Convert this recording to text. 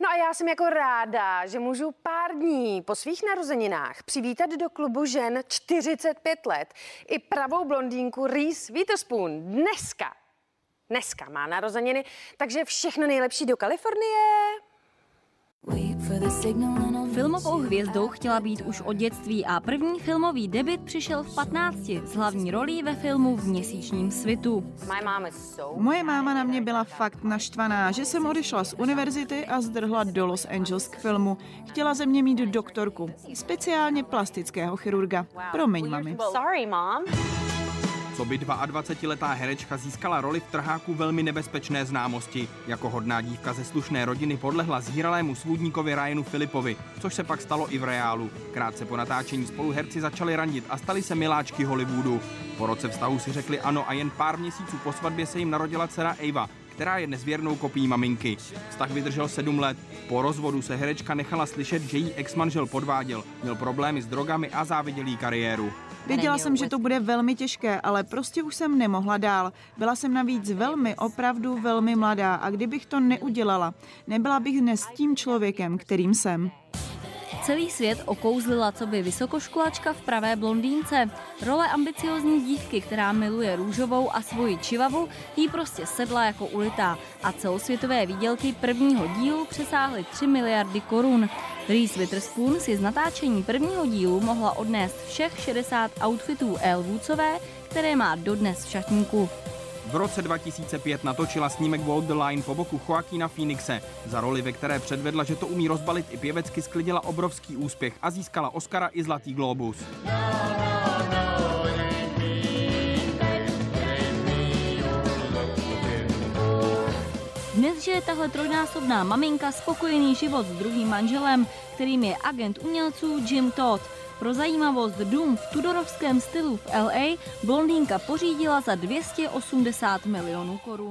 No a já jsem jako ráda, že můžu pár dní po svých narozeninách přivítat do klubu žen 45 let i pravou blondýnku Reese Witherspoon. Dneska, dneska má narozeniny, takže všechno nejlepší do Kalifornie. Filmovou hvězdou chtěla být už od dětství a první filmový debit přišel v 15 s hlavní rolí ve filmu V měsíčním svitu. Moje máma na mě byla fakt naštvaná, že jsem odešla z univerzity a zdrhla do Los Angeles k filmu. Chtěla ze mě mít doktorku, speciálně plastického chirurga. Promiň, mami. Sorry, mom. Co by 22-letá herečka získala roli v trháku velmi nebezpečné známosti. Jako hodná dívka ze slušné rodiny podlehla zhýralému svůdníkovi Ryanu Filipovi, což se pak stalo i v reálu. Krátce po natáčení spolu herci začali randit a stali se miláčky Hollywoodu. Po roce vztahu si řekli ano a jen pár měsíců po svatbě se jim narodila dcera Ava, která je nezvěrnou kopií maminky. Vztah vydržel sedm let. Po rozvodu se herečka nechala slyšet, že jí ex-manžel podváděl, měl problémy s drogami a záviděl jí kariéru. Věděla jsem, že to bude velmi těžké, ale prostě už jsem nemohla dál. Byla jsem navíc velmi, opravdu velmi mladá a kdybych to neudělala, nebyla bych dnes tím člověkem, kterým jsem. Celý svět okouzlila co by vysokoškolačka v pravé blondýnce. Role ambiciozní dívky, která miluje růžovou a svoji čivavu, jí prostě sedla jako ulitá a celosvětové výdělky prvního dílu přesáhly 3 miliardy korun. Reese Witherspoon si z natáčení prvního dílu mohla odnést všech 60 outfitů Elle Woodsové, které má dodnes v šatníku. V roce 2005 natočila snímek Walk the Line po boku Joaquina Phoenixe. Za roli, ve které předvedla, že to umí rozbalit i pěvecky, sklidila obrovský úspěch a získala Oscara i Zlatý globus. Dnes žije tahle trojnásobná maminka spokojený život s druhým manželem, kterým je agent umělců Jim Todd. Pro zajímavost dům v tudorovském stylu v LA blondýnka pořídila za 280 milionů korun.